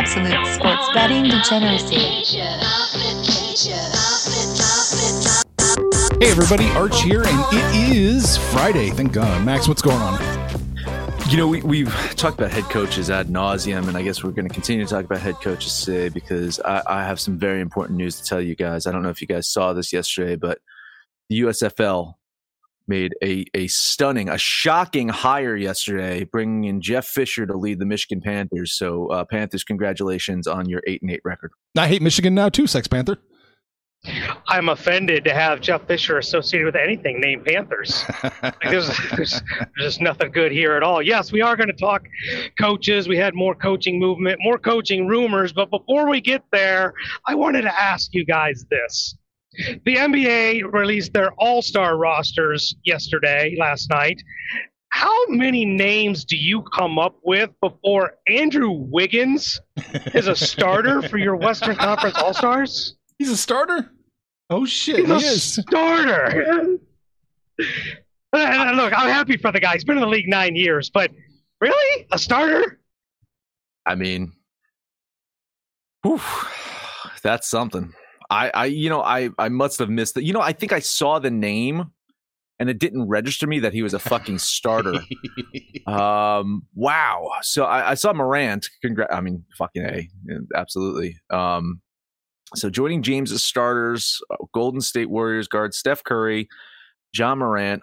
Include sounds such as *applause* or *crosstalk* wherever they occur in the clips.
Absolute sports betting degeneracy. Hey everybody, Arch here, and it is Friday. Thank God. Max, what's going on? You know, we, we've talked about head coaches ad nauseum, and I guess we're going to continue to talk about head coaches today because I, I have some very important news to tell you guys. I don't know if you guys saw this yesterday, but the USFL made a, a stunning, a shocking hire yesterday, bringing in Jeff Fisher to lead the Michigan Panthers. So, uh, Panthers, congratulations on your eight and eight record. I hate Michigan now too, Sex Panther. I'm offended to have Jeff Fisher associated with anything named Panthers. like there's, *laughs* there's, there's just nothing good here at all. Yes, we are going to talk coaches. We had more coaching movement, more coaching rumors. But before we get there, I wanted to ask you guys this. The NBA released their all star rosters yesterday, last night. How many names do you come up with before Andrew Wiggins is a starter for your Western Conference All Stars? He's a starter? Oh shit, He's he a is. starter. *laughs* Uh, Look, I'm happy for the guy. He's been in the league nine years, but really, a starter? I mean, whew, that's something. I, I, you know, I, I must have missed it. You know, I think I saw the name, and it didn't register me that he was a fucking starter. *laughs* um, wow. So I, I saw Morant. Congra- I mean, fucking a, absolutely. Um, so joining James as starters, uh, Golden State Warriors guard Steph Curry, Ja Morant,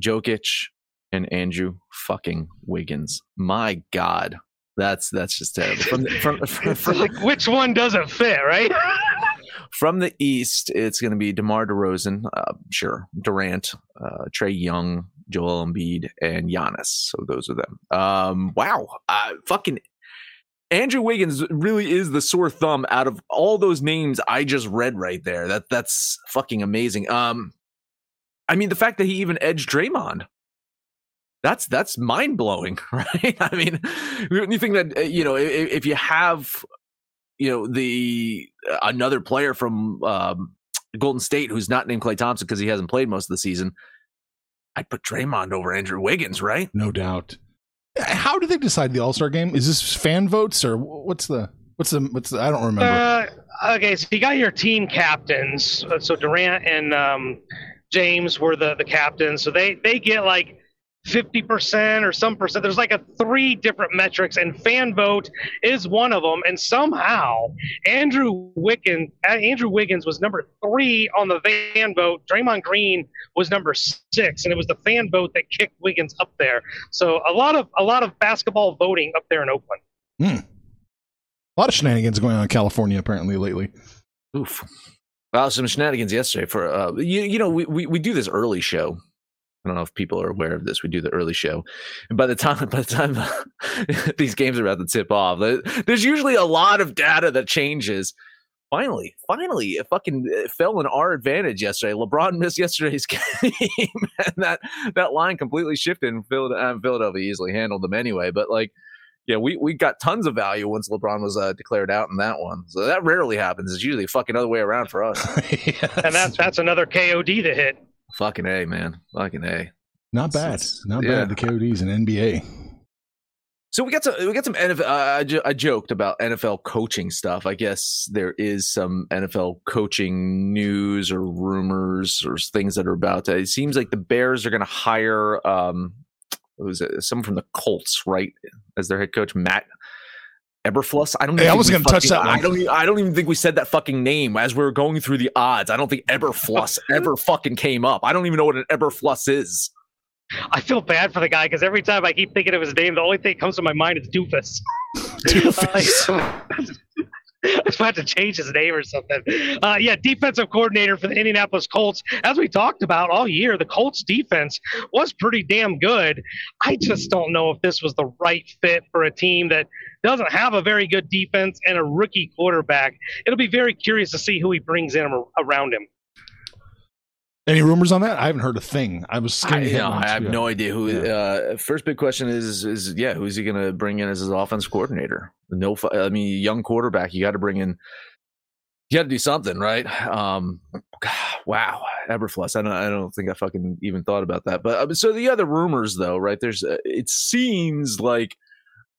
Jokic, and Andrew fucking Wiggins. My God. That's that's just terrible. From the, from, from, from, *laughs* like, which one doesn't fit, right? *laughs* from the East, it's going to be DeMar DeRozan, uh, sure, Durant, uh, Trae Young, Joel Embiid, and Giannis. So those are them. Um, wow, uh, fucking Andrew Wiggins really is the sore thumb out of all those names I just read right there. That that's fucking amazing. Um, I mean, the fact that he even edged Draymond. That's that's mind blowing, *laughs* right? I mean, you think that uh, you know if, if you have you know the uh, another player from um, Golden State who's not named Klay Thompson because he hasn't played most of the season, I'd put Draymond over Andrew Wiggins, right? No doubt. How do they decide the All Star game? Is this fan votes or what's the what's the what's the? I don't remember. Uh, okay, so you got your team captains. Uh, So Durant and um, James were the the captains. So they they get like. 50% or some percent. There's like a three different metrics, and fan vote is one of them. And somehow, Andrew Wiggins, Andrew Wiggins was number three on the fan vote. Draymond Green was number six, and it was the fan vote that kicked Wiggins up there. So a lot of a lot of basketball voting up there in Oakland. Hmm. A lot of shenanigans going on in California apparently lately. Oof. Well, some shenanigans yesterday for uh, you. You know, we, we we do this early show. I don't know if people are aware of this. We do the early show, and by the time *laughs* by the time *laughs* these games are about to tip off, there's usually a lot of data that changes. Finally, finally, it fucking it fell in our advantage yesterday. LeBron missed yesterday's *laughs* game, and that that line completely shifted. And Philadelphia, uh, Philadelphia easily handled them anyway. But like, yeah, we, we got tons of value once LeBron was uh, declared out in that one. So that rarely happens. It's usually the fucking other way around for us. And that's that's another KOD to hit. Fucking a man, fucking a. Not bad. It's- Not yeah. bad. The KODs and NBA. So we got some we got some NFL. Uh, I, I joked about NFL coaching stuff. I guess there is some NFL coaching news or rumors or things that are about to. It seems like the Bears are going to hire um, was it? Someone from the Colts, right, as their head coach, Matt Eberflus. I don't. Hey, I was gonna touch that one. I don't. I don't even think we said that fucking name as we were going through the odds. I don't think Eberflus *laughs* ever fucking came up. I don't even know what an Eberflus is. I feel bad for the guy because every time I keep thinking of his name, the only thing that comes to my mind is Doofus. Doofus. *laughs* *laughs* I was about to change his name or something. Uh, yeah, defensive coordinator for the Indianapolis Colts. As we talked about all year, the Colts defense was pretty damn good. I just don't know if this was the right fit for a team that doesn't have a very good defense and a rookie quarterback. It'll be very curious to see who he brings in around him. Any rumors on that? I haven't heard a thing. I was I, you know, I have no idea who. Yeah. Uh, first big question is is yeah, who's he going to bring in as his offense coordinator? No, I mean, young quarterback. You got to bring in. You got to do something, right? Um, *sighs* wow, Eberflus. I don't. I don't think I fucking even thought about that. But uh, so the other rumors, though, right? There's. Uh, it seems like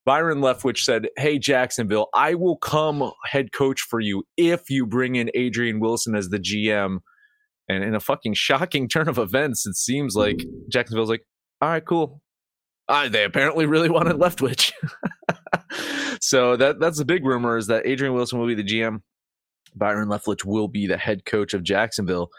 Byron Leftwich said, "Hey Jacksonville, I will come head coach for you if you bring in Adrian Wilson as the GM." And in a fucking shocking turn of events, it seems like Jacksonville's like, all right, cool. Uh, they apparently really wanted Leftwich. *laughs* so that that's the big rumor is that Adrian Wilson will be the GM. Byron Leftwich will be the head coach of Jacksonville.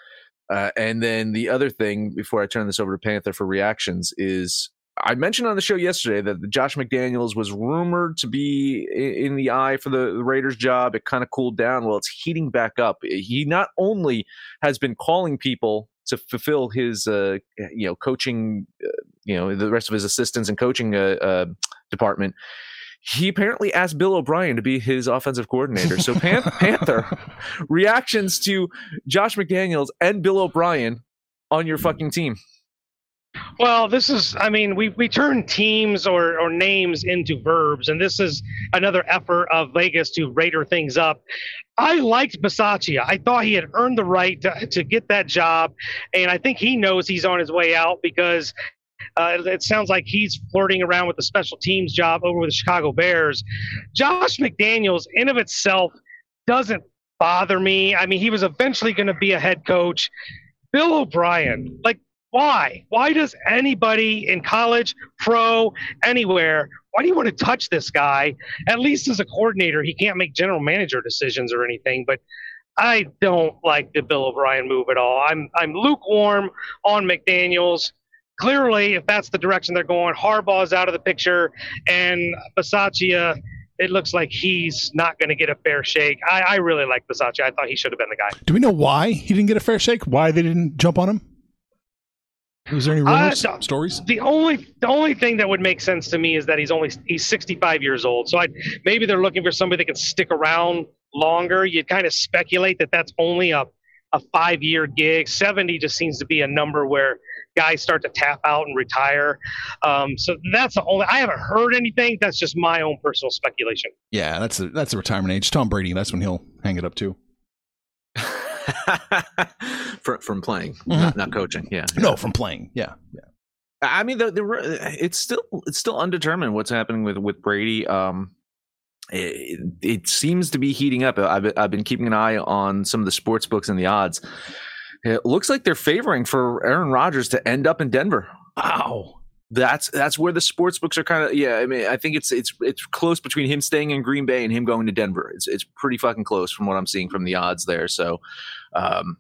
Uh, and then the other thing, before I turn this over to Panther for reactions, is I mentioned on the show yesterday that Josh McDaniels was rumored to be in the eye for the Raiders job. It kind of cooled down. Well, it's heating back up. He not only has been calling people to fulfill his, uh, you know, coaching, uh, you know, the rest of his assistants and coaching uh, uh department. He apparently asked Bill O'Brien to be his offensive coordinator. So Pan- *laughs* Panther reactions to Josh McDaniels and Bill O'Brien on your fucking team. Well, this is, I mean, we, we turn teams or, or names into verbs, and this is another effort of Vegas to Raider things up. I liked Bisaccia. I thought he had earned the right to, to get that job, and I think he knows he's on his way out because uh, it sounds like he's flirting around with the special teams job over with the Chicago Bears. Josh McDaniels, in of itself, doesn't bother me. I mean, he was eventually going to be a head coach. Bill O'Brien, like why? Why does anybody in college, pro, anywhere, why do you want to touch this guy? At least as a coordinator, he can't make general manager decisions or anything, but I don't like the Bill O'Brien move at all. I'm I'm lukewarm on McDaniels. Clearly, if that's the direction they're going, Harbaugh's out of the picture, and Bisaccia, it looks like he's not going to get a fair shake. I, I really like Bisaccia. I thought he should have been the guy. Do we know why he didn't get a fair shake? Why they didn't jump on him? Was there any rumors, uh, stories? The only the only thing that would make sense to me is that he's only he's 65 years old. So I maybe they're looking for somebody that can stick around longer. You'd kind of speculate that that's only a a five year gig. 70 just seems to be a number where guys start to tap out and retire. Um, so that's the only. I haven't heard anything. That's just my own personal speculation. Yeah, that's a that's a retirement age. Tom Brady. That's when he'll hang it up too. *laughs* from, from playing, mm-hmm. not, not coaching. Yeah, no, from playing. Yeah, yeah. I mean, the, the it's still it's still undetermined what's happening with with Brady. Um, it, it seems to be heating up. I've I've been keeping an eye on some of the sports books and the odds. It looks like they're favoring for Aaron Rodgers to end up in Denver. Wow that's that's where the sports books are kind of yeah. I mean, I think it's it's it's close between him staying in Green Bay and him going to Denver. It's it's pretty fucking close from what I'm seeing from the odds there. So, um,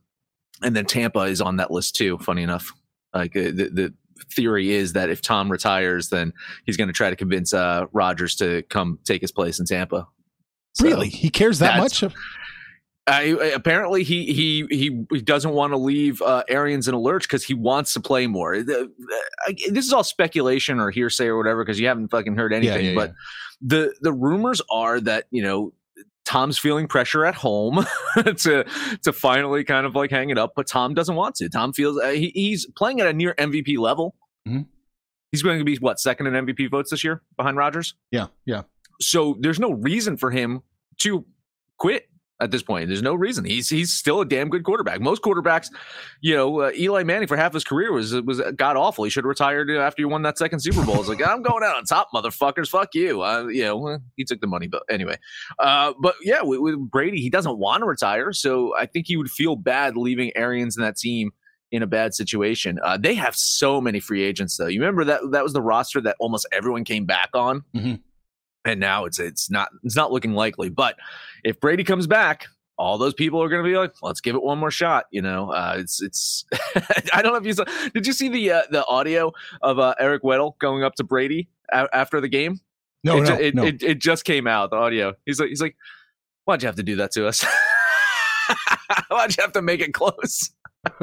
and then Tampa is on that list too. Funny enough, like uh, the the theory is that if Tom retires, then he's going to try to convince uh Rodgers to come take his place in Tampa. So really, he cares that much. Uh, apparently, he he he doesn't want to leave uh, Arians in a lurch because he wants to play more. The, uh, this is all speculation or hearsay or whatever because you haven't fucking heard anything. Yeah, yeah, but yeah. the the rumors are that you know Tom's feeling pressure at home *laughs* to to finally kind of like hang it up, but Tom doesn't want to. Tom feels uh, he, he's playing at a near MVP level. Mm-hmm. He's going to be what second in MVP votes this year behind Rodgers. Yeah, yeah. So there's no reason for him to quit at this point. There's no reason. He's he's still a damn good quarterback. Most quarterbacks, you know, uh, Eli Manning for half his career was was god awful. He should have retired after he won that second Super Bowl. It's like I'm going out on top, motherfuckers. Fuck you. Uh, you know, he took the money, but anyway. Uh, but yeah, with, with, Brady, he doesn't want to retire, so I think he would feel bad leaving Arians and that team in a bad situation. Uh, they have so many free agents, though. You remember that that was the roster that almost everyone came back on. Mm-hmm and now it's it's not it's not looking likely. But if Brady comes back, all those people are going to be like, let's give it one more shot. You know, uh, it's it's. *laughs* I don't know if you saw. Did you see the uh, the audio of uh, Eric Weddle going up to Brady a- after the game? No, it, no, it, no. It, it, just came out. The audio. He's like he's like, Why'd you have to do that to us? *laughs* Why'd you have to make it close? *laughs*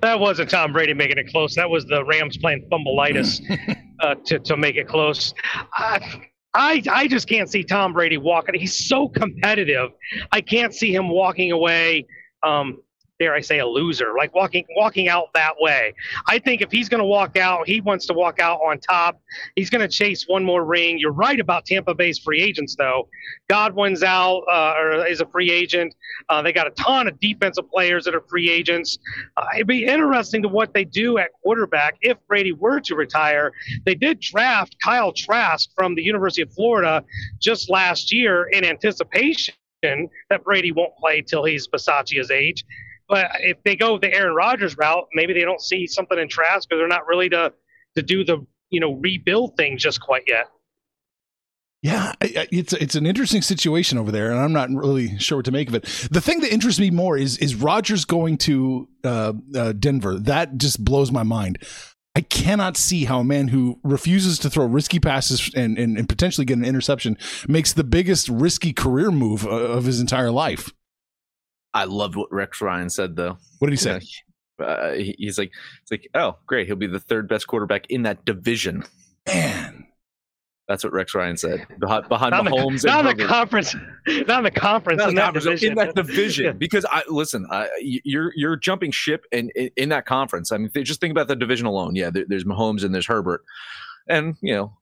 that wasn't Tom Brady making it close. That was the Rams playing fumbleitis *laughs* uh, to to make it close. I, I I just can't see Tom Brady walking. He's so competitive. I can't see him walking away. Um, dare I say, a loser, like walking walking out that way. I think if he's going to walk out, he wants to walk out on top. He's going to chase one more ring. You're right about Tampa Bay's free agents, though. Godwin's out uh, or is a free agent. Uh, they got a ton of defensive players that are free agents. Uh, it'd be interesting to what they do at quarterback if Brady were to retire. They did draft Kyle Trask from the University of Florida just last year in anticipation that Brady won't play till he's Bisaccia's age. But if they go the Aaron Rodgers route, maybe they don't see something in Trask because they're not really to to do the you know rebuild thing just quite yet. Yeah, it's it's an interesting situation over there, and I'm not really sure what to make of it. The thing that interests me more is is Rodgers going to uh, uh, Denver. That just blows my mind. I cannot see how a man who refuses to throw risky passes and, and, and potentially get an interception makes the biggest risky career move uh, of his entire life. I loved what Rex Ryan said though. What did he say? Uh, he's like, it's like, oh, great, he'll be the third best quarterback in that division. Man, that's what Rex Ryan said behind, behind not Mahomes. The, not in the conference, not in the conference, not in, that conference division. in that division. *laughs* Because I listen, I, you're you're jumping ship in, in, in that conference. I mean, just think about the division alone. Yeah, there, there's Mahomes and there's Herbert, and you know,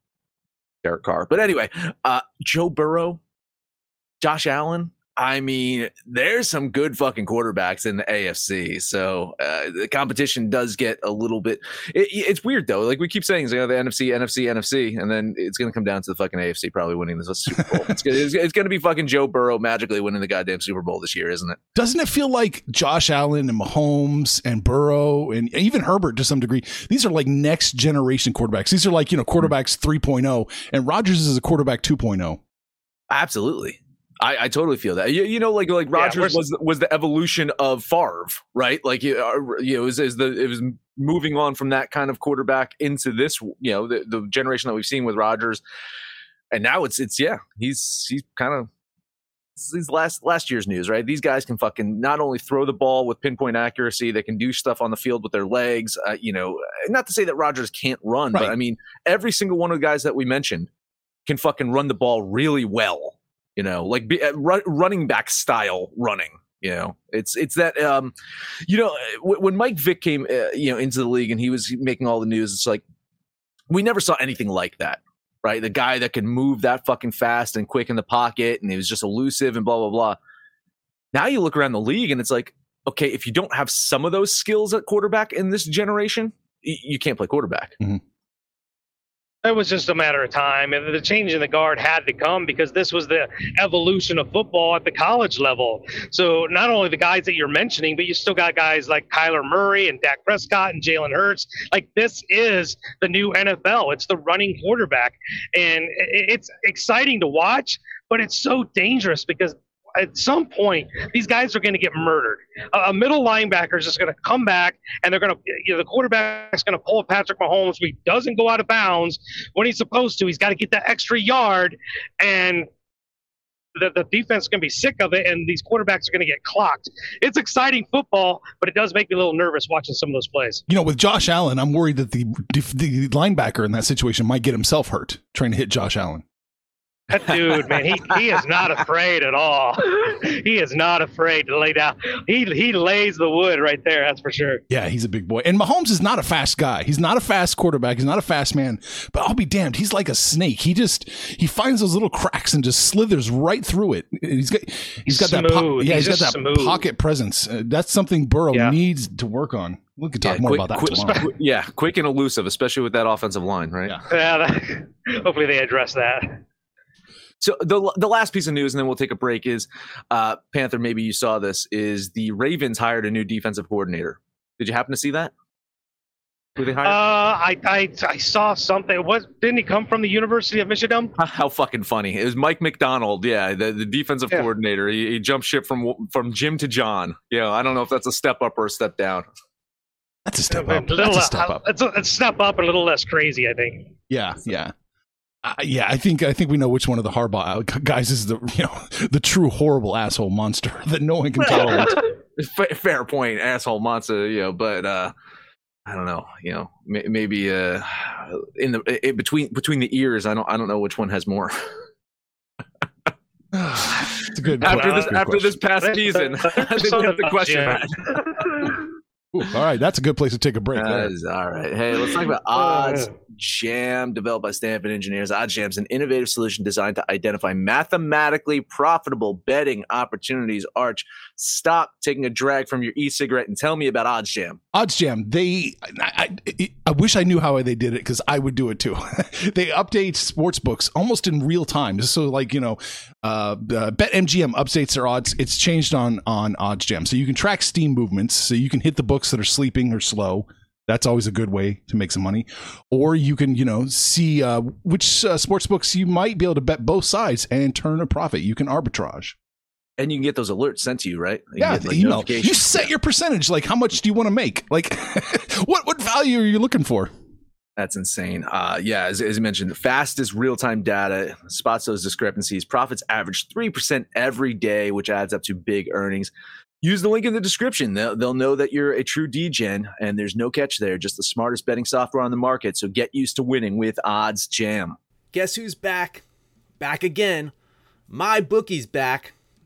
Derek Carr. But anyway, uh, Joe Burrow, Josh Allen, I mean, there's some good fucking quarterbacks in the AFC. So uh, the competition does get a little bit. It, it's weird though. Like we keep saying, you know, the NFC, NFC, NFC, and then it's going to come down to the fucking AFC probably winning this Super Bowl. *laughs* it's, it's, it's going to be fucking Joe Burrow magically winning the goddamn Super Bowl this year, isn't it? Doesn't it feel like Josh Allen and Mahomes and Burrow and even Herbert to some degree? These are like next generation quarterbacks. These are like you know quarterbacks mm-hmm. 3.0, and Rodgers is a quarterback 2.0. Absolutely. I, I totally feel that. You, you know, like like Rodgers yeah, was was the evolution of Favre, right? Like you know, it was, is the it was moving on from that kind of quarterback into this, you know, the, the generation that we've seen with Rodgers, and now it's it's yeah, he's he's kind of these last last year's news, right? These guys can fucking not only throw the ball with pinpoint accuracy, they can do stuff on the field with their legs. Uh, you know, not to say that Rodgers can't run, right. but I mean, every single one of the guys that we mentioned can fucking run the ball really well you know, like be, uh, running back style running. You know, it's it's that um, you know, w- when Mike Vick came, uh, you know, into the league and he was making all the news, it's like we never saw anything like that, right? The guy that can move that fucking fast and quick in the pocket, and he was just elusive and blah blah blah. Now you look around the league and it's like, okay, if you don't have some of those skills at quarterback in this generation, you can't play quarterback. Mm-hmm. It was just a matter of time. And the change in the guard had to come because this was the evolution of football at the college level. So not only the guys that you're mentioning, but you still got guys like Kyler Murray and Dak Prescott and Jalen Hurts. Like this is the new NFL. It's the running quarterback. And it's exciting to watch, but it's so dangerous because at some point, these guys are going to get murdered. A, middle linebacker is just going to come back, and they're going to, you know, the quarterback's going to pull Patrick Mahomes. He doesn't go out of bounds when he's supposed to. He's got to get that extra yard, and the, the defense is going to be sick of it, and these quarterbacks are going to get clocked. It's exciting football, but it does make me a little nervous watching some of those plays. You know, with Josh Allen, I'm worried that the the linebacker in that situation might get himself hurt trying to hit Josh Allen. That dude, man, he, he is not afraid at all. He is not afraid to lay down. He he lays the wood right there. That's for sure. Yeah, he's a big boy. And Mahomes is not a fast guy. He's not a fast quarterback. He's not a fast man. But I'll be damned, he's like a snake. He just he finds those little cracks and just slithers right through it. He's got he's got smooth. that po- yeah he's, he's got that smooth. pocket presence. Uh, that's something Burrow yeah. needs to work on. We could talk yeah, more quick, about that quick, tomorrow. *laughs* Yeah, quick and elusive, especially with that offensive line, right? Yeah. yeah that, *laughs* hopefully they address that. So the the last piece of news, and then we'll take a break. Is uh, Panther? Maybe you saw this. Is the Ravens hired a new defensive coordinator? Did you happen to see that? Who they hired? Uh, I, I I saw something. What didn't he come from the University of Michigan? *laughs* How fucking funny! It was Mike Macdonald. Yeah, the, the defensive yeah. coordinator. He, he, jumped ship from from Jim to John. Yeah, I don't know if that's a step up or a step down. That's a step up. A little, that's a step up. It's a, it's a step up and a little less crazy, I think. Yeah, yeah. Uh, yeah, I think I think we know which one of the Harbaugh uh, guys is the you know *laughs* the true horrible asshole monster *laughs* that no one can tolerate. *laughs* Fa- fair point, asshole monster. You know, but uh, I don't know. You know, may- maybe uh, in the in between between the ears, I don't I don't know which one has more. *sighs* it's a good after que- this after question. this past season. I think we have the question. Yeah. Matt. Ooh, all right, that's a good place to take a break. That there. is all right. Hey, let's talk about *laughs* oh, Odds Jam, developed by Stanford engineers. Odds Jam is an innovative solution designed to identify mathematically profitable betting opportunities. Arch, stop taking a drag from your e-cigarette and tell me about Odds Jam. Odds Jam, they, I, I, I wish I knew how they did it because I would do it too. *laughs* they update sports books almost in real time. So, like you know, uh, uh, BetMGM updates their odds. It's changed on on Odds Jam, so you can track Steam movements. So you can hit the books that are sleeping or slow. That's always a good way to make some money. Or you can, you know, see uh, which uh, sports books you might be able to bet both sides and turn a profit. You can arbitrage. And you can get those alerts sent to you, right? You Yeah, the like, email. You set your percentage. Like, how much do you want to make? Like, *laughs* what what value are you looking for? That's insane. Uh, yeah, as, as you mentioned, the fastest real time data spots those discrepancies. Profits average 3% every day, which adds up to big earnings. Use the link in the description. They'll, they'll know that you're a true DGen, and there's no catch there. Just the smartest betting software on the market. So get used to winning with Odds Jam. Guess who's back? Back again. My bookie's back.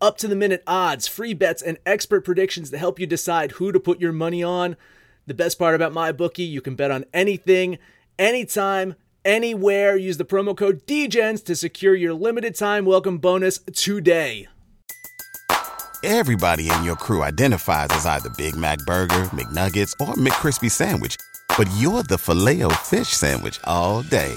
Up to the minute odds, free bets, and expert predictions to help you decide who to put your money on. The best part about my bookie, you can bet on anything, anytime, anywhere. Use the promo code DGENS to secure your limited time welcome bonus today. Everybody in your crew identifies as either Big Mac Burger, McNuggets, or McCrispy Sandwich. But you're the filet fish Sandwich all day.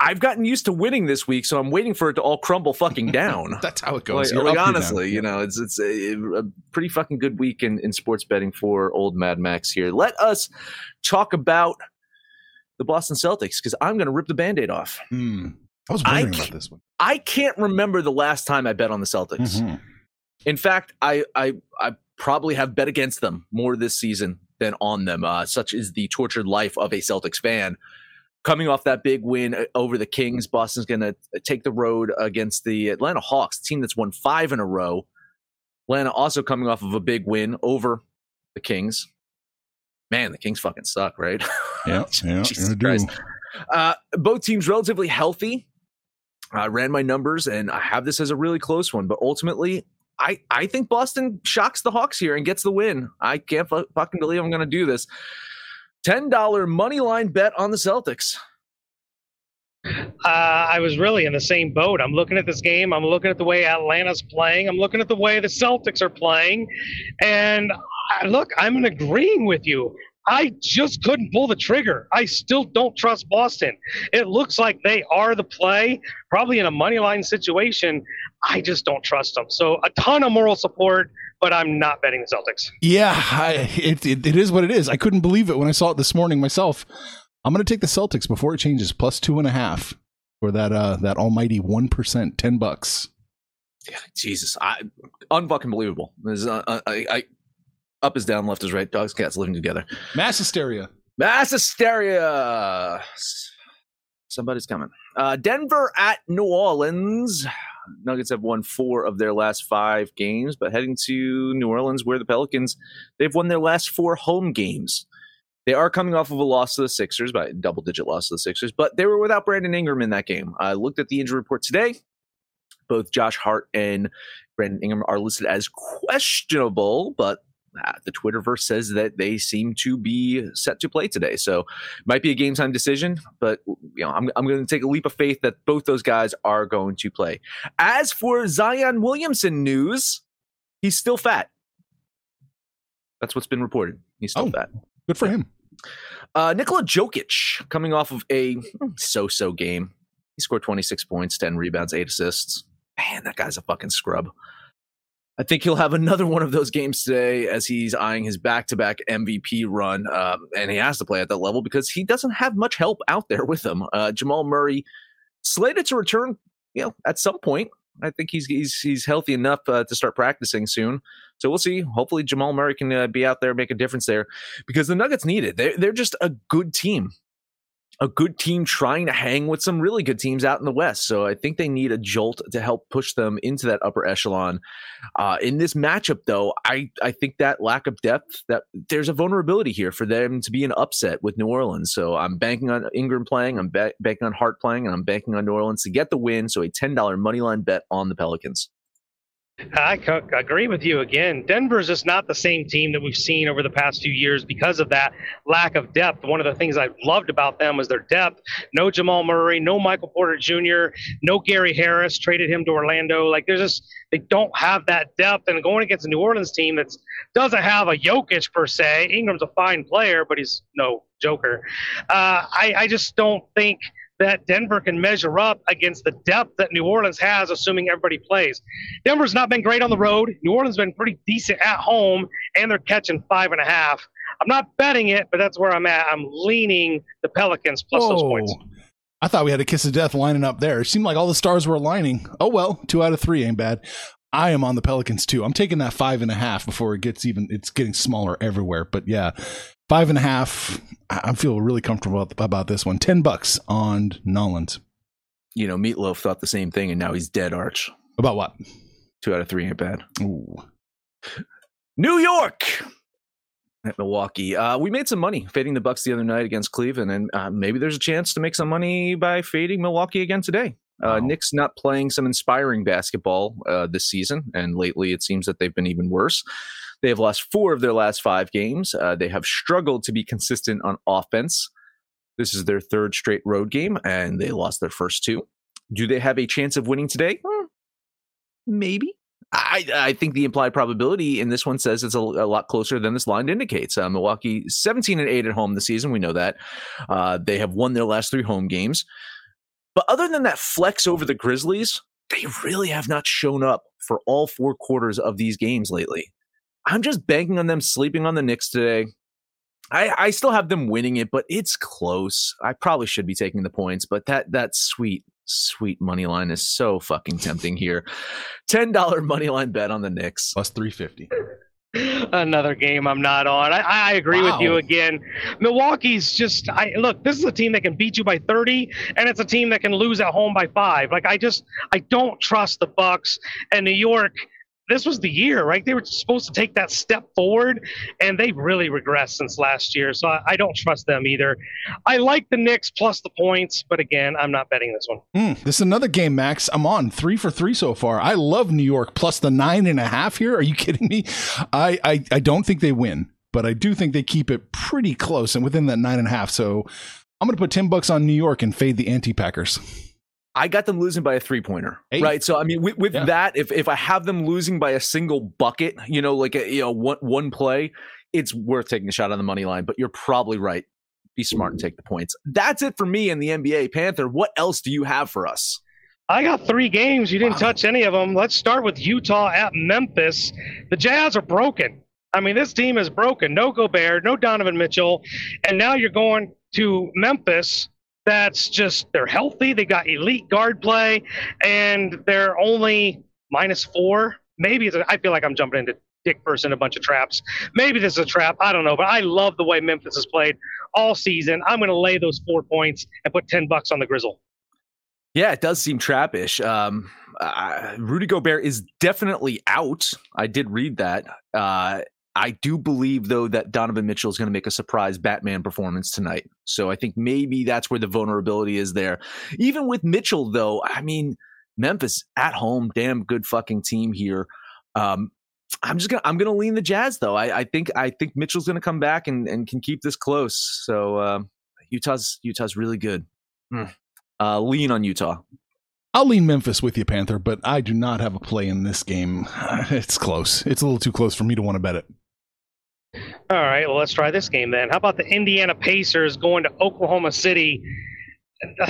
I've gotten used to winning this week, so I'm waiting for it to all crumble fucking down. *laughs* That's how it goes. Like, down. honestly, you know, it's it's a, a pretty fucking good week in, in sports betting for old Mad Max here. Let us talk about the Boston Celtics because I'm going to rip the band-aid off. Hmm. I was wondering can't- about this one. I can't remember the last time I bet on the Celtics. Mhm. In fact, I, I I probably have bet against them more this season than on them. Uh, such is the tortured life of a Celtics fan. Coming off that big win uh, over the Kings, Boston's going to take the road against the Atlanta Hawks, team that's won five in a row. Atlanta also coming off of a big win over the Kings. Man, the Kings fucking suck, right? *laughs* Yeah, yeah, Jesus. Christ. Uh, both teams relatively healthy. I ran my numbers and I have this as a really close one, but ultimately, I, I think Boston shocks the Hawks here and gets the win. I can't fu- fucking believe I'm going to do this. $10 money line bet on the Celtics. Uh, I was really in the same boat. I'm looking at this game. I'm looking at the way Atlanta's playing. I'm looking at the way the Celtics are playing. And I, look, I'm agreeing with you. I just couldn't pull the trigger. I still don't trust Boston. It looks like they are the play, probably in a money line situation. I just don't trust them. So a ton of moral support, but I'm not betting the Celtics. Yeah, I, it, it it is what it is. I couldn't believe it when I saw it this morning myself. I'm going to take the Celtics before it changes, plus two and a half for that uh that almighty one percent, ten bucks. Yeah, Jesus, I, unfucking believable. This is, uh, uh, I, I, Up is down, left is right. Dogs, cats living together. Mass hysteria. Mass hysteria. Somebody's coming. Uh, Denver at New Orleans. Nuggets have won four of their last five games, but heading to New Orleans, where the Pelicans they've won their last four home games. They are coming off of a loss to the Sixers by double digit loss to the Sixers, but they were without Brandon Ingram in that game. I looked at the injury report today. Both Josh Hart and Brandon Ingram are listed as questionable, but the Twitterverse says that they seem to be set to play today. So might be a game time decision, but you know, I'm, I'm going to take a leap of faith that both those guys are going to play. As for Zion Williamson news, he's still fat. That's what's been reported. He's still Oh. fat. Good for him. Uh, Nikola Jokic coming off of a so-so game. He scored 26 points, 10 rebounds, 8 assists. Man, that guy's a fucking scrub. I think he'll have another one of those games today as he's eyeing his back-to-back MVP run, um, and he has to play at that level because he doesn't have much help out there with him. Uh, Jamal Murray slated to return, you know, at some point. I think he's he's he's healthy enough uh, to start practicing soon. So we'll see. Hopefully, Jamal Murray can uh, be out there, make a difference there, because the Nuggets need it. They're they're just a good team, a good team trying to hang with some really good teams out in the West. So I think they need a jolt to help push them into that upper echelon. Uh, in this matchup, though, I I think that lack of depth, that there's a vulnerability here for them to be an upset with New Orleans. So I'm banking on Ingram playing, I'm ba- banking on Hart playing, and I'm banking on New Orleans to get the win. So a ten dollar money line bet on the Pelicans. I agree with you again. Denver's just not the same team that we've seen over the past few years because of that lack of depth. One of the things I loved about them was their depth. No Jamal Murray, no Michael Porter Jr., no Gary Harris. Traded him to Orlando. Like there's just they don't have that depth. And going against a New Orleans team that doesn't have a Jokic per se. Ingram's a fine player, but he's no Joker. Uh, I, I just don't think that Denver can measure up against the depth that New Orleans has, assuming everybody plays. Denver's not been great on the road. New Orleans has been pretty decent at home, and they're catching five and a half. I'm not betting it, but that's where I'm at. I'm leaning the Pelicans plus those points. I thought we had a kiss of death lining up there. It seemed like all the stars were aligning. Oh well, two out of three ain't bad. I am on the Pelicans too. I'm taking that five and a half before it gets even. It's getting smaller everywhere. But yeah, five and a half. I feel really comfortable about, about this one. Ten bucks on Nolans. You know, Meatloaf thought the same thing, and now he's dead. Arch About what? two out of three ain't bad. Ooh. New York at Milwaukee. Uh, we made some money fading the Bucks the other night against Cleveland, and uh, maybe there's a chance to make some money by fading Milwaukee again today. Uh, Wow. Knicks not playing some inspiring basketball uh, this season, and lately it seems that they've been even worse. They have lost four of their last five games. Uh, they have struggled to be consistent on offense. This is their third straight road game, and they lost their first two. Do they have a chance of winning today? Hmm, maybe. I, I think the implied probability in this one says it's a, a lot closer than this line indicates. Uh, Milwaukee 17 and 8 at home this season. We know that. Uh, they have won their last three home games. But other than that flex over the Grizzlies, they really have not shown up for all four quarters of these games lately. I'm just banking on them sleeping on the Knicks today. I, I still have them winning it, but it's close. I probably should be taking the points, but that that sweet, sweet money line is so fucking tempting here. Ten dollar money line bet on the Knicks. Plus three fifty. Another game I'm not on. I, I agree with you again. Milwaukee's just I look, this is a team that can beat you by 30 and it's a team that can lose at home by 5. Like I just I don't trust the Bucks and New York. This was the year, right? They were supposed to take that step forward and they really regressed since last year. So I, I don't trust them either. I like the Knicks plus the points, but again, I'm not betting this one. Mm, this is another game, Max. I'm on three for three so far. I love New York plus the nine and a half here. Are you *laughs* kidding me? I, I, I don't think they win, but I do think they keep it pretty close and within that nine and a half. So I'm going to put 10 bucks on New York and fade the anti Packers. I got them losing by a three pointer, right? So I mean, with, with Yeah. that, if if I have them losing by a single bucket, you know, like a you know one one play, it's worth taking a shot on the money line. But you're probably right. Be smart and mm-hmm. take the points. That's it for me in the NBA. Panther, what else do you have for us? I got three games. You didn't Wow. touch any of them. Let's start with Utah at Memphis. The Jazz are broken. I mean, this team is broken. No Gobert, no Donovan Mitchell. And now you're going to Memphis. That's just, they're healthy. They got elite guard play, and they're only minus four. Maybe it's, I feel like I'm jumping into dick person a bunch of traps. Maybe this is a trap. I don't know, but I love the way Memphis has played all season. I'm going to lay those four points and put 10 bucks on the Grizzle. Yeah, it does seem trappish. Um, uh, Rudy Gobert is definitely out. I did read that. Uh, I do believe, though, that Donovan Mitchell is going to make a surprise Batman performance tonight. So I think maybe that's where the vulnerability is there. Even with Mitchell, though, I mean, Memphis at home, damn good fucking team here. Um, I'm just gonna I'm gonna lean the Jazz though. I, I think I think Mitchell's gonna come back and, and can keep this close. So uh, Utah's Utah's really good. Mm. Uh, lean on Utah. I'll lean Memphis with you, Panther, but I do not have a play in this game. *sighs* It's close. It's a little too close for me to want to bet it. All right, well, let's try this game then. How about the Indiana Pacers going to Oklahoma City? *sighs*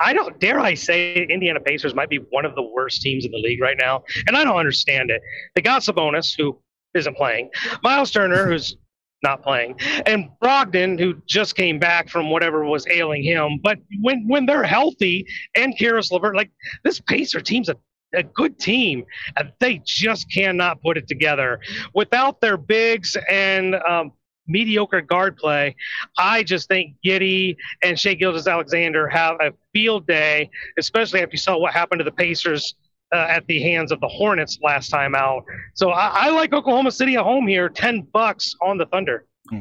I don't dare I say Indiana Pacers might be one of the worst teams in the league right now, and I don't understand it. They got Sabonis, who isn't playing, Miles Turner, who's not playing, and Brogdon, who just came back from whatever was ailing him. But when when they're healthy, and Caris LeVert, like this Pacer team's a a good team, and they just cannot put it together without their bigs and um, mediocre guard play. I just think Giddey and Shai Gilgeous-Alexander have a field day, especially after you saw what happened to the Pacers uh, at the hands of the Hornets last time out. So I, I like Oklahoma City at home here, ten bucks on the Thunder. Hmm.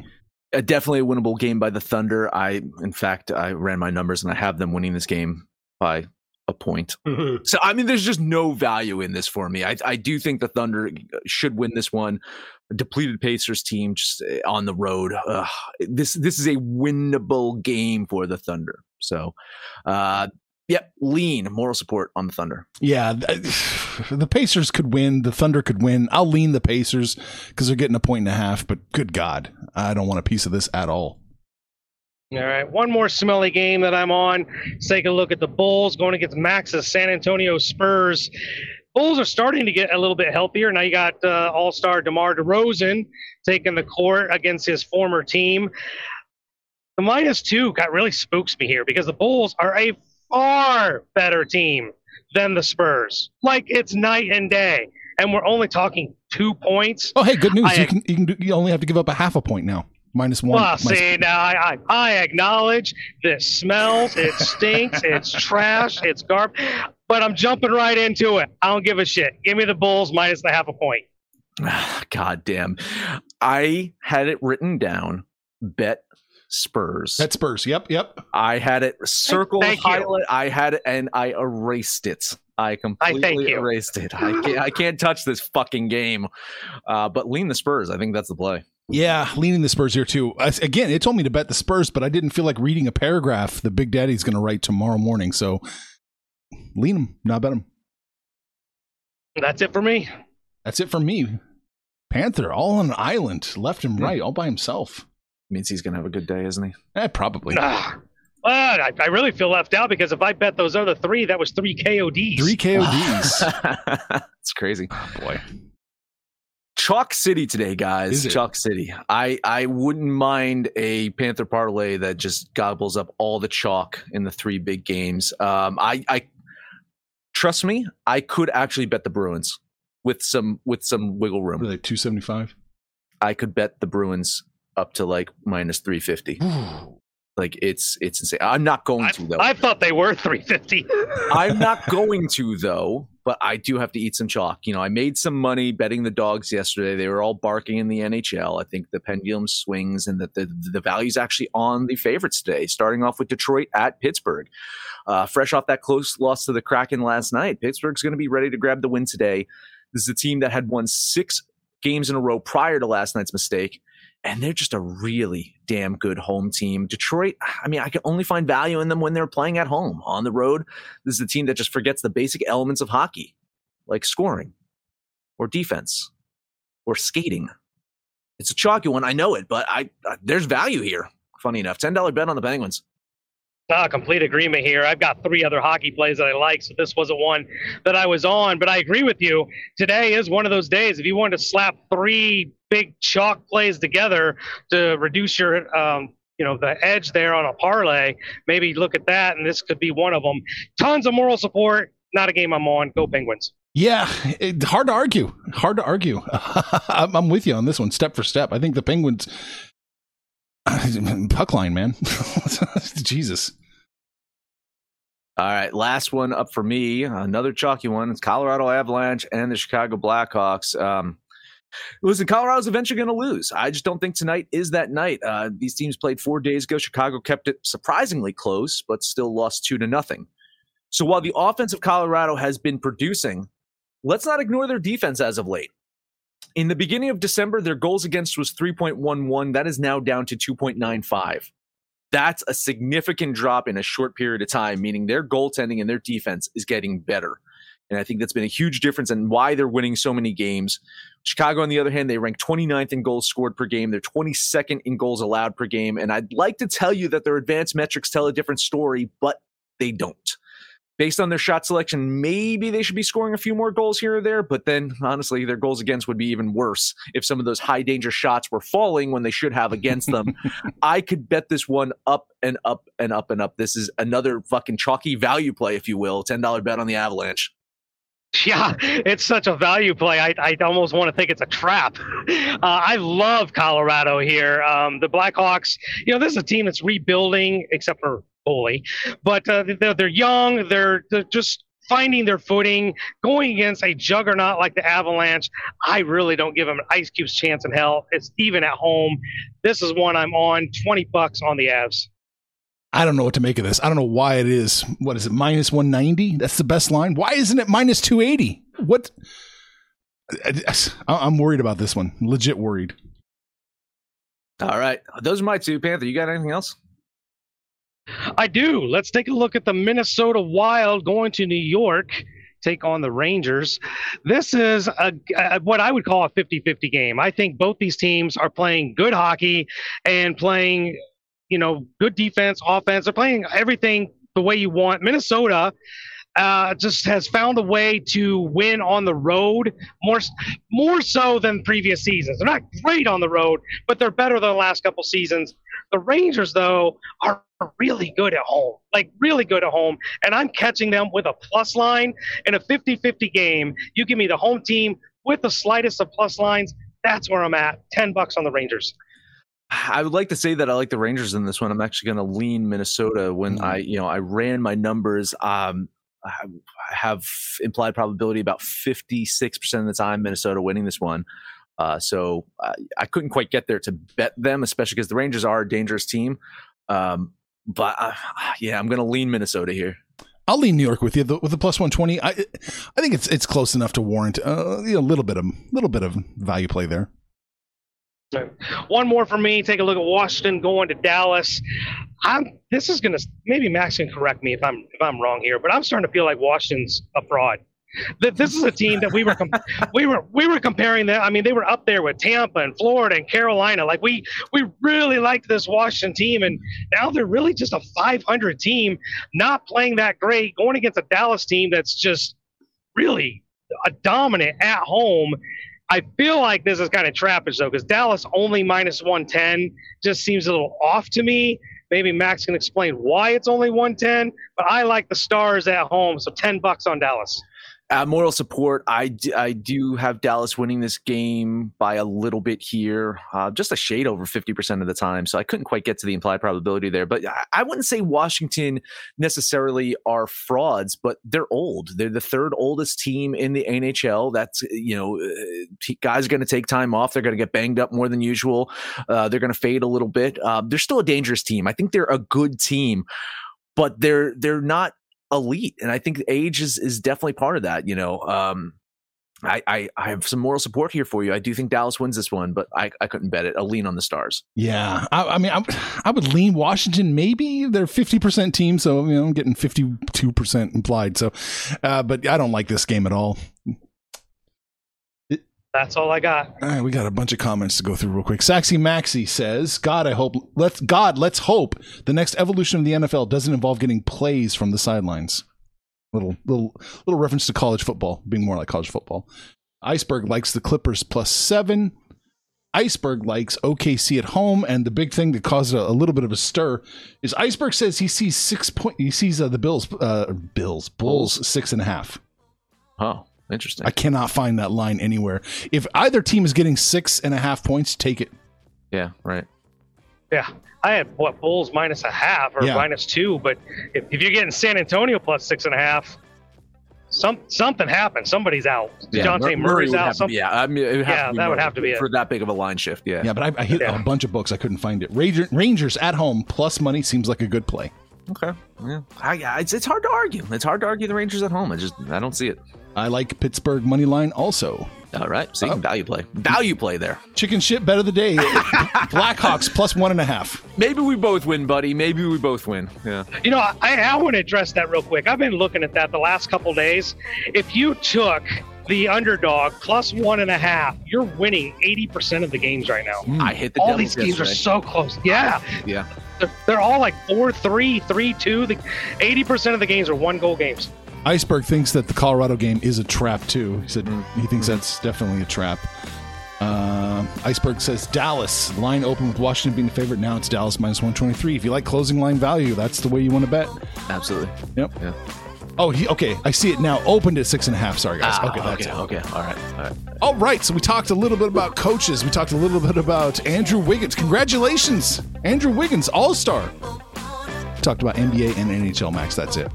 Definitely a winnable game by the Thunder. I, in fact, I ran my numbers and I have them winning this game by a point. Mm-hmm. So I mean, there's just no value in this for me. I, I do think the Thunder should win this one. Depleted Pacers team just eh, on the road. Ugh, this this is a winnable game for the Thunder. So, uh, yeah, lean moral support on the Thunder. Yeah, *sighs* the Pacers could win. The Thunder could win. I'll lean the Pacers because they're getting a point and a half. But good God, I don't want a piece of this at all. All right, one more smelly game that I'm on. Let's take a look at the Bulls going against Max's San Antonio Spurs. Bulls are starting to get a little bit healthier. Now you got uh, All Star DeMar DeRozan taking the court against his former team. The minus two got really spooks me here because the Bulls are a far better team than the Spurs. Like it's night and day, and we're only talking two points. Oh, hey, good news! I, you can you can do, you only have to give up a half a point now minus one. Well, minus see, now I, I, I acknowledge this smells, it stinks, it's trash, it's garbage, but I'm jumping right into it. I don't give a shit. Give me the Bulls minus the half a point. God damn. I had it written down. Bet Spurs. Bet Spurs. Yep, yep. I had it circle highlight. I had it and I erased it. I completely I erased it. I can't, I can't touch this fucking game. Uh, but lean the Spurs. I think that's the play. Yeah, leaning the Spurs here too. Again, it told me to bet the Spurs, but I didn't feel like reading a paragraph the Big Daddy's going to write tomorrow morning. So lean them, not bet them. That's it for me. That's it for me. Panther, all on an island, left and right, all by himself. Means he's going to have a good day, isn't he? Eh, probably. Ah, well, I, I, really feel left out because if I bet those other three, that was three KODs. Three KODs. *laughs* That's crazy. Oh, boy. Chalk City today, guys. Chalk City. I I wouldn't mind a Panther parlay that just gobbles up all the chalk in the three big games. Um, I I trust me, I could actually bet the Bruins with some with some wiggle room. Really, two seventy five. I could bet the Bruins up to like minus three fifty. Like it's it's insane. I'm not going to though. I thought they were 350. I'm not going to though, but I do have to eat some chalk. You know, I made some money betting the dogs yesterday. They were all barking in the NHL. I think the pendulum swings and that the the value's actually on the favorites today. Starting off with Detroit at Pittsburgh. Uh, fresh off that close loss to the Kraken last night, Pittsburgh's going to be ready to grab the win today. This is a team that had won six games in a row prior to last night's mistake and they're just a really damn good home team. Detroit, I mean, I can only find value in them when they're playing at home. On the road, this is a team that just forgets the basic elements of hockey, like scoring or defense or skating. It's a chalky one, I know it, but I, I there's value here. Funny enough, ten dollar bet on the Penguins. Ah, complete agreement here. I've got three other hockey plays that I like, so this wasn't one that I was on. But I agree with you. Today is one of those days. If you wanted to slap three big chalk plays together to reduce your, um, you know, the edge there on a parlay, maybe look at that, and this could be one of them. Tons of moral support. Not a game I'm on. Go Penguins. Yeah, it, hard to argue. Hard to argue. *laughs* I'm, I'm with you on this one, step for step. I think the Penguins *laughs* puck line, man. *laughs* Jesus. All right, last one up for me. Another chalky one. It's Colorado Avalanche and the Chicago Blackhawks. Um, listen, Colorado's eventually going to lose. I just don't think tonight is that night. Uh, these teams played four days ago. Chicago kept it surprisingly close, but still lost two to nothing. So while the offense of Colorado has been producing, let's not ignore their defense as of late. In the beginning of December, their goals against was 3.11. That is now down to 2.95. That's a significant drop in a short period of time, meaning their goaltending and their defense is getting better. And I think that's been a huge difference in why they're winning so many games. Chicago, on the other hand, they rank 29th in goals scored per game. They're 22nd in goals allowed per game. And I'd like to tell you that their advanced metrics tell a different story, but they don't based on their shot selection, maybe they should be scoring a few more goals here or there. But then, honestly, their goals against would be even worse if some of those high danger shots were falling when they should have against them. *laughs* I could bet this one up and up and up and up. This is another fucking chalky value play, if you will. $10 bet on the Avalanche. Yeah, it's such a value play. I, I almost want to think it's a trap. Uh, I love Colorado here. Um, the Blackhawks, you know, this is a team that's rebuilding, except for goalie. But uh, they're, they're young. They're, they're just finding their footing, going against a juggernaut like the Avalanche. I really don't give them an Ice Cube's chance in hell. It's even at home. This is one I'm on. 20 bucks on the Avs. I don't know what to make of this. I don't know why it is. What is it? Minus 190? That's the best line. Why isn't it minus 280? What? I'm worried about this one. Legit worried. All right. Those are my two. Panther, you got anything else? I do. Let's take a look at the Minnesota Wild going to New York, take on the Rangers. This is a, a, what I would call a 50 50 game. I think both these teams are playing good hockey and playing, you know, good defense, offense. They're playing everything the way you want. Minnesota uh, just has found a way to win on the road more more so than previous seasons. They're not great on the road, but they're better than the last couple seasons. The Rangers, though, are really good at home, like really good at home. And I'm catching them with a plus line in a 50 50 game. You give me the home team with the slightest of plus lines. That's where I'm at. 10 bucks on the Rangers. I would like to say that I like the Rangers in this one. I'm actually going to lean Minnesota when mm-hmm. I, you know, I ran my numbers. Um, I have implied probability about 56% of the time Minnesota winning this one. Uh, so uh, I couldn't quite get there to bet them, especially because the Rangers are a dangerous team. Um, but uh, yeah, I'm going to lean Minnesota here. I'll lean New York with you with the plus 120. I I think it's it's close enough to warrant uh, a little bit of little bit of value play there. One more for me. Take a look at Washington going to Dallas. I'm. This is gonna maybe Max can correct me if I'm if I'm wrong here, but I'm starting to feel like Washington's a fraud that this is a team that we were com- *laughs* we were we were comparing that. I mean, they were up there with Tampa and Florida and Carolina. Like we we really liked this Washington team, and now they're really just a 500 team, not playing that great, going against a Dallas team that's just really a dominant at home. I feel like this is kind of trappish though, because Dallas only minus 110 just seems a little off to me. Maybe Max can explain why it's only 110, but I like the Stars at home, so 10 bucks on Dallas. Uh, moral support. I, I do have Dallas winning this game by a little bit here, uh, just a shade over 50% of the time. So I couldn't quite get to the implied probability there. But I, I wouldn't say Washington necessarily are frauds, but they're old. They're the third oldest team in the NHL. That's, you know, uh, guys are going to take time off. They're going to get banged up more than usual. Uh, they're going to fade a little bit. Uh, they're still a dangerous team. I think they're a good team but they're they're not elite, and I think age is is definitely part of that. You know, um, I, I, I have some moral support here for you. I do think Dallas wins this one, but I, I couldn't bet it. I'll lean on the Stars. Yeah, I, I mean, I, *sighs* I would lean Washington. Maybe they're fifty percent team, so you know I'm getting fifty two percent implied. So, uh, but I don't like this game at all. That's all I got. All right, we got a bunch of comments to go through real quick. Saxy Maxy says, "God, I hope let's God, let's hope the next evolution of the NFL doesn't involve getting plays from the sidelines." Little little little reference to college football being more like college football. Iceberg likes the Clippers plus seven. Iceberg likes OKC at home, and the big thing that caused a, a little bit of a stir is Iceberg says he sees six point. He sees uh, the Bills, uh, Bills, Bulls six and a half. Oh, interesting. I cannot find that line anywhere. If either team is getting six and a half points, take it. yeah, right. Yeah. I had what Bulls minus a half or Yeah. minus two, but if, if you're getting San Antonio plus six and a half, some something happened. Somebody's out. Dejounte Mur- Murray's out. have to Some, yeah, I mean, it would have Yeah, to be that would have to be it. for that big of a line shift. Yeah, Yeah, but I, I hit Yeah. a bunch of books. I couldn't find it. Ranger, Rangers at home plus money seems like a good play. Okay. Yeah. I, I- it's it's hard to argue. It's hard to argue the Rangers at home. I just I don't see it. I like Pittsburgh money line also. All right. See, Oh. value play. Value play there. Chicken shit bet of the day. *laughs* Blackhawks plus one and a half. Maybe we both win, buddy. Maybe we both win. Yeah. You know, I, I want to address that real quick. I've been looking at that the last couple days. If you took the underdog plus one and a half, you're winning 80% of the games right now. Hmm. I hit the All these games are so close. Yeah. Yeah. They're, they're all like 4 3, 3 2. The, 80% of the games are one goal games. Iceberg thinks that the Colorado game is a trap too. He said he thinks that's definitely a trap. Uh, Iceberg says Dallas line open with Washington being the favorite. Now it's Dallas minus one twenty three. If you like closing line value, that's the way you want to bet. Absolutely. Yep. Yeah. Oh, he, okay. I see it now. Opened at six and a half. Sorry, guys. Ah, okay, that's okay. it. Okay. All right. All right. All right. So we talked a little bit about coaches. We talked a little bit about Andrew Wiggins. Congratulations, Andrew Wiggins, All Star. Talked about NBA and NHL Max. That's it.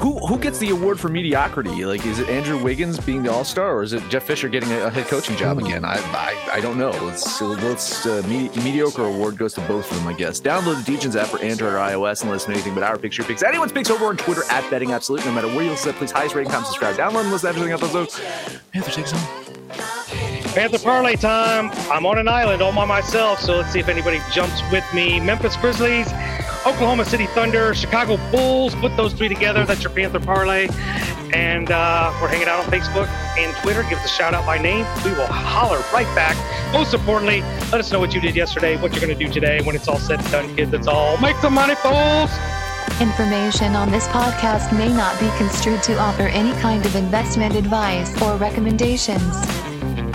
Who who gets the award for mediocrity? Like, is it Andrew Wiggins being the All Star, or is it Jeff Fisher getting a, head coaching job again? I I, I don't know. Let's let's uh, me, mediocre award goes to both of them, I guess. Download the DJs app for Android or iOS and listen to anything but our picture picks. Anyone's picks over on Twitter at Betting Absolute. No matter where you listen, please highest rating, comment, subscribe, download, and listen to everything episode. Panther takes home. Panther parlay time. I'm on an island all by myself, so let's see if anybody jumps with me. Memphis Grizzlies, Oklahoma City Thunder, Chicago Bulls. Put those three together. That's your Panther parlay. And uh, we're hanging out on Facebook and Twitter. Give us a shout out by name. We will holler right back. Most importantly, let us know what you did yesterday, what you're going to do today. When it's all said and done, kids, it's all make some money, fools. Information on this podcast may not be construed to offer any kind of investment advice or recommendations.